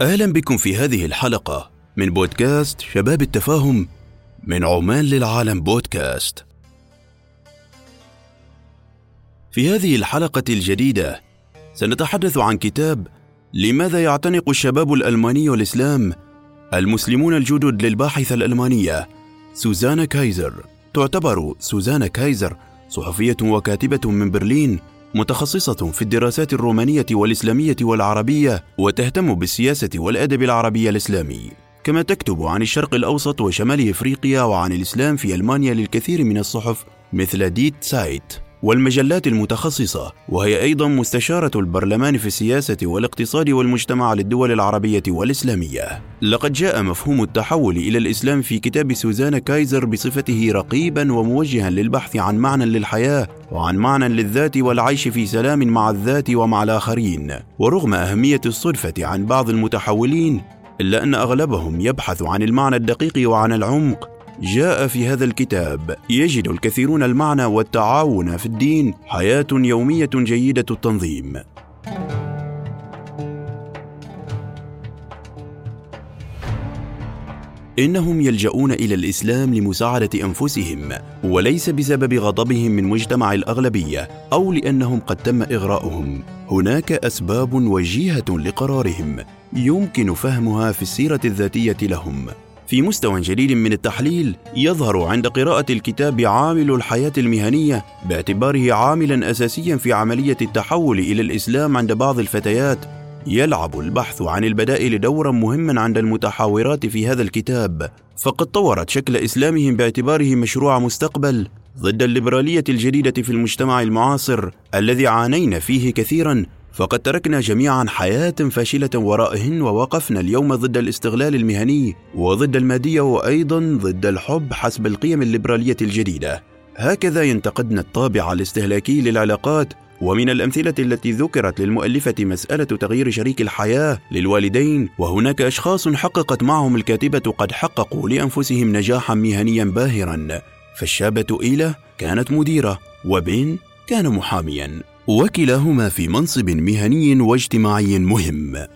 أهلا بكم في هذه الحلقة من بودكاست شباب التفاهم من عمان للعالم بودكاست. في هذه الحلقة الجديدة سنتحدث عن كتاب لماذا يعتنق الشباب الألماني الإسلام المسلمون الجدد للباحثة الألمانية سوزانا كايزر تعتبر سوزانا كايزر صحفية وكاتبة من برلين متخصصة في الدراسات الرومانية والإسلامية والعربية وتهتم بالسياسة والأدب العربي الإسلامي. كما تكتب عن الشرق الأوسط وشمال إفريقيا وعن الإسلام في ألمانيا للكثير من الصحف مثل دي تسايت. والمجلات المتخصصة وهي أيضا مستشارة البرلمان في السياسة والاقتصاد والمجتمع للدول العربية والإسلامية. لقد جاء مفهوم التحول إلى الإسلام في كتاب سوزانا كايزر بصفته رقيبا وموجها للبحث عن معنى للحياة وعن معنى للذات والعيش في سلام مع الذات ومع الآخرين. ورغم أهمية الصدفة عن بعض المتحولين إلا أن أغلبهم يبحث عن المعنى الدقيق وعن العمق جاء في هذا الكتاب. يجد الكثيرون المعنى والتعاون في الدين حياة يومية جيدة التنظيم. إنهم يلجؤون إلى الإسلام لمساعدة أنفسهم وليس بسبب غضبهم من مجتمع الأغلبية أو لأنهم قد تم إغراؤهم. هناك أسباب وجيهة لقرارهم يمكن فهمها في السيرة الذاتية لهم. في مستوى جديد من التحليل يظهر عند قراءة الكتاب عامل الحياة المهنية باعتباره عاملا أساسيا في عملية التحول إلى الإسلام عند بعض الفتيات. يلعب البحث عن البدائل دورا مهما عند المتحاورات في هذا الكتاب. فقد طورت شكل إسلامهم باعتباره مشروع مستقبل. ضد الليبرالية الجديدة في المجتمع المعاصر الذي عانينا فيه كثيرا فقد تركنا جميعا حياة فاشلة ورائهن ووقفنا اليوم ضد الاستغلال المهني وضد المادية وأيضا ضد الحب حسب القيم الليبرالية الجديدة. هكذا ينتقدنا الطابع الاستهلاكي للعلاقات ومن الأمثلة التي ذكرت للمؤلفة مسألة تغيير شريك الحياة للوالدين وهناك أشخاص حققت معهم الكاتبة قد حققوا لأنفسهم نجاحا مهنيا باهرا فالشابة إيلة كانت مديرة وبن كان محاميا وكلاهما في منصب مهني واجتماعي مهم.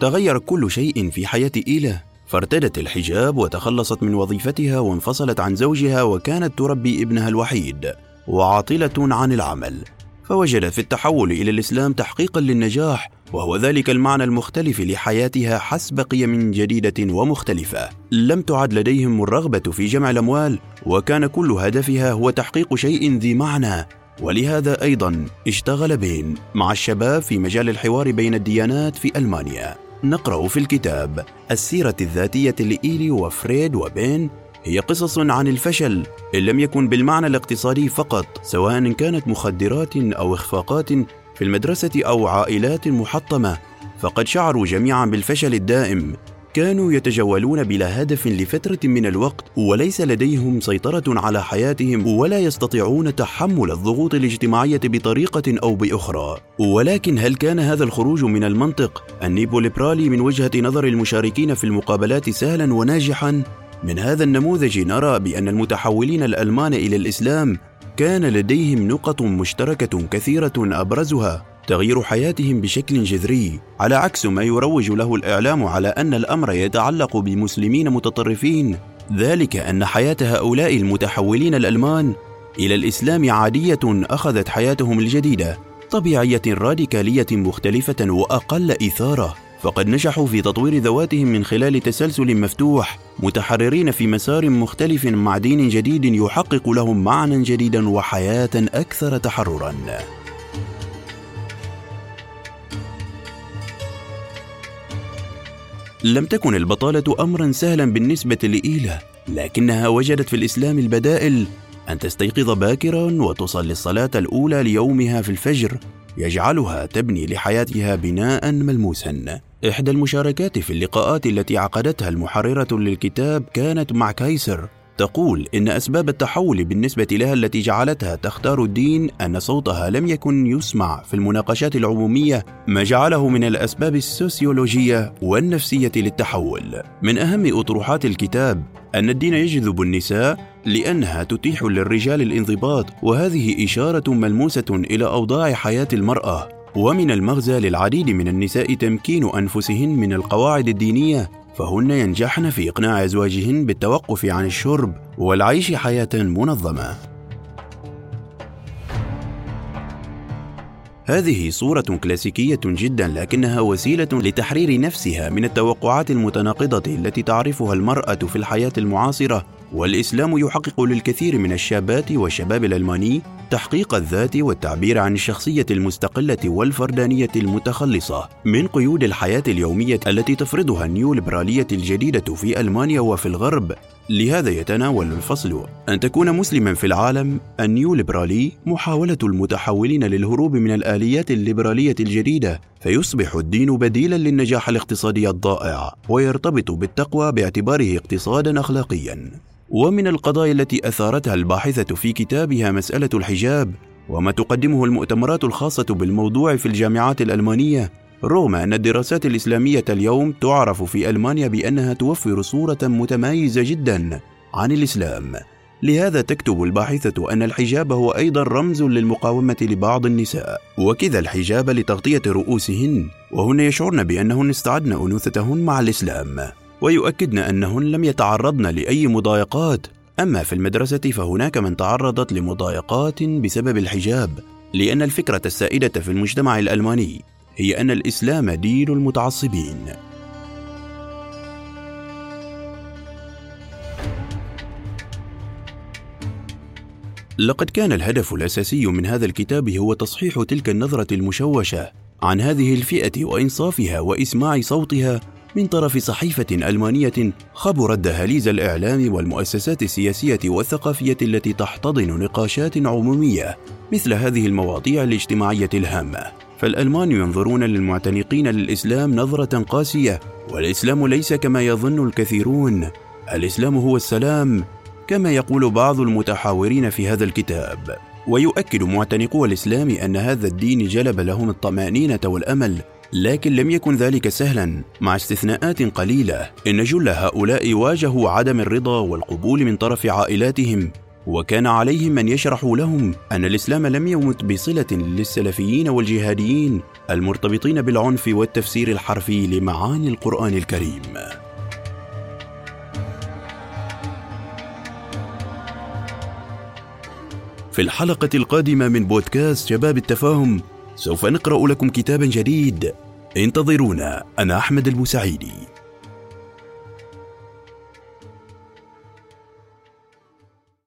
تغير كل شيء في حياة إيلا. فارتدت الحجاب وتخلصت من وظيفتها وانفصلت عن زوجها وكانت تربي ابنها الوحيد وعاطلة عن العمل. فوجدت في التحول إلى الإسلام تحقيقا للنجاح وهو ذلك المعنى المختلف لحياتها حسب قيم جديدة ومختلفة. لم تعد لديهم الرغبة في جمع الأموال وكان كل هدفها هو تحقيق شيء ذي معنى. ولهذا أيضا اشتغل بين مع الشباب في مجال الحوار بين الديانات في ألمانيا. نقرأ في الكتاب السيرة الذاتية لإيلي وفريد وبين هي قصص عن الفشل إن لم يكن بالمعنى الاقتصادي فقط سواء كانت مخدرات أو إخفاقات في المدرسة أو عائلات محطمة فقد شعروا جميعا بالفشل الدائم. كانوا يتجولون بلا هدف لفترة من الوقت وليس لديهم سيطرة على حياتهم ولا يستطيعون تحمل الضغوط الاجتماعية بطريقة أو بأخرى. ولكن هل كان هذا الخروج من المنطق؟ النيبوليبرالي من وجهة نظر المشاركين في المقابلات سهلا وناجحا؟ من هذا النموذج نرى بأن المتحولين الألمان إلى الإسلام كان لديهم نقط مشتركة كثيرة أبرزها تغيير حياتهم بشكل جذري على عكس ما يروج له الإعلام على أن الأمر يتعلق بمسلمين متطرفين. ذلك أن حياة هؤلاء المتحولين الألمان إلى الإسلام عادية أخذت حياتهم الجديدة طبيعية راديكالية مختلفة وأقل إثارة. فقد نجحوا في تطوير ذواتهم من خلال تسلسل مفتوح متحررين في مسار مختلف مع دين جديد يحقق لهم معنى جديدا وحياة أكثر تحررا. لم تكن البطالة امرا سهلا بالنسبة لإيلا لكنها وجدت في الإسلام البدائل أن تستيقظ باكرا وتصلي الصلاة الأولى ليومها في الفجر يجعلها تبني لحياتها بناء ملموسا. إحدى المشاركات في اللقاءات التي عقدتها المحررة للكتاب كانت مع كايسر تقول إن أسباب التحول بالنسبة لها التي جعلتها تختار الدين أن صوتها لم يكن يسمع في المناقشات العمومية ما جعله من الأسباب السوسيولوجية والنفسية للتحول. من أهم أطروحات الكتاب أن الدين يجذب النساء لأنها تتيح للرجال الانضباط وهذه إشارة ملموسة إلى أوضاع حياة المرأة ومن المغزى للعديد من النساء تمكين أنفسهن من القواعد الدينية فهن ينجحن في إقناع أزواجهن بالتوقف عن الشرب والعيش حياة منظمة. هذه صورة كلاسيكية جدا لكنها وسيلة لتحرير نفسها من التوقعات المتناقضة التي تعرفها المرأة في الحياة المعاصرة والإسلام يحقق للكثير من الشابات والشباب الألماني تحقيق الذات والتعبير عن الشخصية المستقلة والفردانية المتخلصة من قيود الحياة اليومية التي تفرضها النيوليبرالية الجديدة في ألمانيا وفي الغرب. لهذا يتناول الفصل أن تكون مسلما في العالم النيوليبرالي محاولة المتحولين للهروب من الآليات الليبرالية الجديدة فيصبح الدين بديلا للنجاح الاقتصادي الضائع ويرتبط بالتقوى باعتباره اقتصادا أخلاقيا. ومن القضايا التي أثارتها الباحثة في كتابها مسألة الحجاب وما تقدمه المؤتمرات الخاصة بالموضوع في الجامعات الألمانية رغم أن الدراسات الإسلامية اليوم تعرف في ألمانيا بأنها توفر صورة متميزه جدا عن الإسلام. لهذا تكتب الباحثة أن الحجاب هو أيضا رمز للمقاومة لبعض النساء، وكذا الحجاب لتغطية رؤوسهن، وهن يشعرن بأنهن استعدن أنوثتهن مع الإسلام. ويؤكدن أنهن لم يتعرضن لأي مضايقات. أما في المدرسة فهناك من تعرضت لمضايقات بسبب الحجاب لأن الفكرة السائدة في المجتمع الألماني. هي أن الإسلام دين المتعصبين لقد كان الهدف الأساسي من هذا الكتاب هو تصحيح تلك النظرة المشوشة عن هذه الفئة وإنصافها وإسماع صوتها من طرف صحيفة ألمانية خبرت دهاليز الإعلام والمؤسسات السياسية والثقافية التي تحتضن نقاشات عمومية مثل هذه المواضيع الاجتماعية الهامة. فالألمان ينظرون للمعتنقين للإسلام نظرة قاسية، والإسلام ليس كما يظن الكثيرون، الإسلام هو السلام، كما يقول بعض المتحاورين في هذا الكتاب. ويؤكد معتنقو الإسلام أن هذا الدين جلب لهم الطمأنينة والأمل لكن لم يكن ذلك سهلا مع استثناءات قليلة إن جل هؤلاء واجهوا عدم الرضا والقبول من طرف عائلاتهم وكان عليهم ان يشرحوا لهم أن الإسلام لم يمت بصلة للسلفيين والجهاديين المرتبطين بالعنف والتفسير الحرفي لمعاني القرآن الكريم. في الحلقة القادمة من بودكاست شباب التفاهم سوف نقرأ لكم كتابا جديد. انتظرونا أنا أحمد البوسعيدي